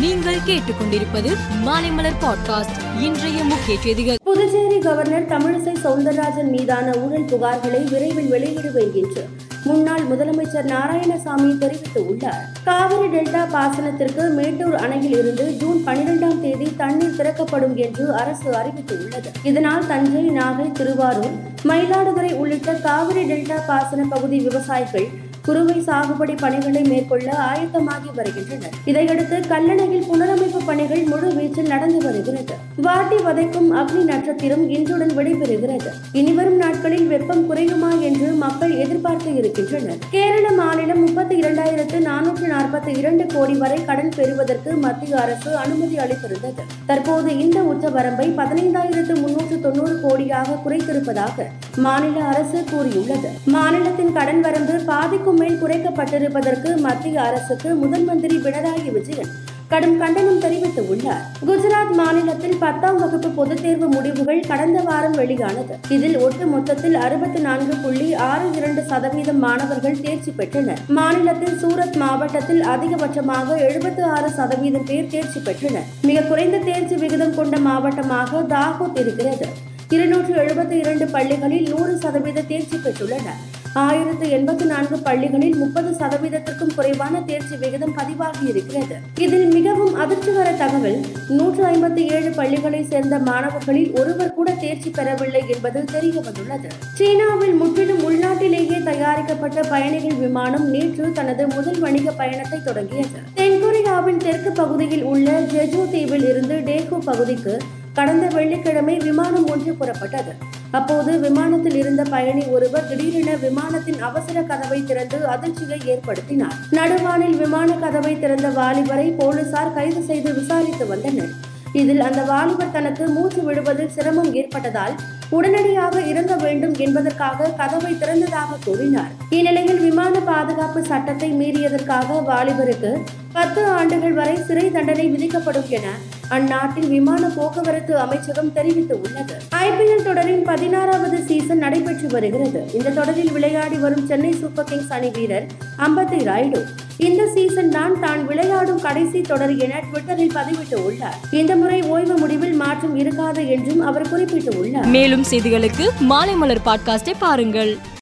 நீங்கள் கேட்டுக்கொண்டிருப்பது மாலைமலர் பாட்காஸ்ட். இன்றைய முக்கிய செய்திகள். புதுச்சேரி கவர்னர் தமிழிசை சவுந்தரராஜன் மீதான ஊழல் புகார்களை விரைவில் வெளியிடுவேன் என்று முன்னாள் முதலமைச்சர் நாராயணசாமி தெரிவித்துள்ளார். காவிரி டெல்டா பாசனத்திற்கு மேட்டூர் அணையில் இருந்து ஜூன் பனிரெண்டாம் தேதி தண்ணீர் திறக்கப்படும் என்று அரசு அறிவித்துள்ளது. இதனால் தஞ்சை நாகை திருவாரூர் மயிலாடுதுறை உள்ளிட்ட காவிரி டெல்டா பாசன பகுதி விவசாயிகள் குறுவை சாகுபடி பணிகளை மேற்கொள்ள ஆயத்தமாகி வருகின்றனர். இதையடுத்து கல்லணையில் புனரமைப்பு பணிகள் முழு வீச்சில் நடந்து வருகிறது. வாட்டி வதைக்கும் அக்னி நட்சத்திரம் இன்றுடன் விடைபெறுகிறது. இனிவரும் நாட்களில் வெப்பம் குறையுமா என்று மக்கள் எதிர்பார்த்து இருக்கின்றனர். கேரள மாநிலம் முப்பத்தி இரண்டாயிரத்து நானூற்று நாற்பத்தி இரண்டு கோடி வரை கடன் பெறுவதற்கு மத்திய அரசு அனுமதி அளித்திருந்தது. தற்போது இந்த உச்சவரம்பை பதினைந்தாயிரத்து முன்னூறு கோடியாக குறைத்திருப்பதாக மாநில அரசு கூறியுள்ளது. மாநிலத்தின் கடன் வரம்பு பாதிக்கும் மேல் குறைக்கப்பட்டிருப்பதற்கு மத்திய அரசுக்கு முதல் மந்திரி பினராயி விஜயன் கடும் கண்டனம் தெரிவித்துள்ளார். குஜராத் மாநிலத்தில் பத்தாம் வகுப்பு பொதுத் தேர்வு முடிவுகள் கடந்த வாரம் வெளியானது. இதில் ஒட்டு மொத்தத்தில் அறுபத்தி நான்கு புள்ளி ஆறு இரண்டு சதவீதம் மாணவர்கள் தேர்ச்சி பெற்றனர். மாநிலத்தில் சூரத் மாவட்டத்தில் அதிகபட்சமாக எழுபத்தி ஆறு சதவீதம் பேர் தேர்ச்சி பெற்றனர். மிக குறைந்த தேர்ச்சி விகிதம் கொண்ட மாவட்டமாக தாகூத் இருக்கிறது. இருநூற்று எழுபத்தி இரண்டு பள்ளிகளில் நூறு சதவீத தேர்ச்சி பெற்றுள்ளனர் ஆயிரத்து எண்பத்தி நான்கு பள்ளிகளில் முப்பது சதவீதத்திற்கும் குறைவான தேர்ச்சி விகிதம் பதிவாகி இருக்கிறது. இதில் மிகவும் அதிர்ச்சிகர தகவல் நூற்று ஐம்பத்தி ஏழு பள்ளிகளை சேர்ந்த மாணவர்களில் ஒருவர் கூட தேர்ச்சி பெறவில்லை என்பது தெரிய வந்துள்ளது. சீனாவில் முற்றிலும் உள்நாட்டிலேயே தயாரிக்கப்பட்ட பயணிகள் விமானம் நேற்று தனது முதல் வணிக பயணத்தை தொடங்கியது. தென்கொரியாவின் தெற்கு பகுதியில் உள்ள ஜெஜு தீவில் இருந்து டேகு பகுதிக்கு கடந்த வெள்ளிக்கிழமை விமானம் ஒன்று புறப்பட்டது. அப்போது விமானத்தில் இருந்த பயணி ஒருவர் திடீரென விமானத்தின் அவசர கதவை திறந்து அதிர்ச்சியை ஏற்படுத்தினார். நடுவானில் விமான கதவை திறந்த வாலிபரை போலீசார் கைது செய்து விசாரித்து வந்தனர். இதில் அந்த வாலிபர் தனக்கு மூச்சு விடுவதில் சிரமம் ஏற்பட்டதால் உடனடியாக இறங்க வேண்டும் என்பதற்காக கதவை திறந்ததாக கூறினார். இந்நிலையில் விமான பாதுகாப்பு சட்டத்தை மீறியதற்காக வாலிபருக்கு பத்து ஆண்டுகள் வரை சிறை தண்டனை விதிக்கப்படும் என அந்நாட்டில் விமான போக்குவரத்து அமைச்சகம் தெரிவித்துள்ளது ஐபிஎல் தொடரின் பதினாறாவது சீசன் நடைபெற்று வருகிறது. இந்த தொடரில் விளையாடி வரும் சென்னை சூப்பர் கிங்ஸ் அணி வீரர் அம்பத்தி ராய்டு. இந்த சீசன் தான் தான் விளையாடும் கடைசி தொடர் என ட்விட்டரில் பதிவிட்டு உள்ளார். இந்த முறை ஓய்வு முடிவில் மாற்றம் இருக்காது என்றும் அவர் குறிப்பிட்டுள்ளார் மேலும் செய்திகளுக்கு மாலை மலர் பாட்காஸ்டை பாருங்கள்.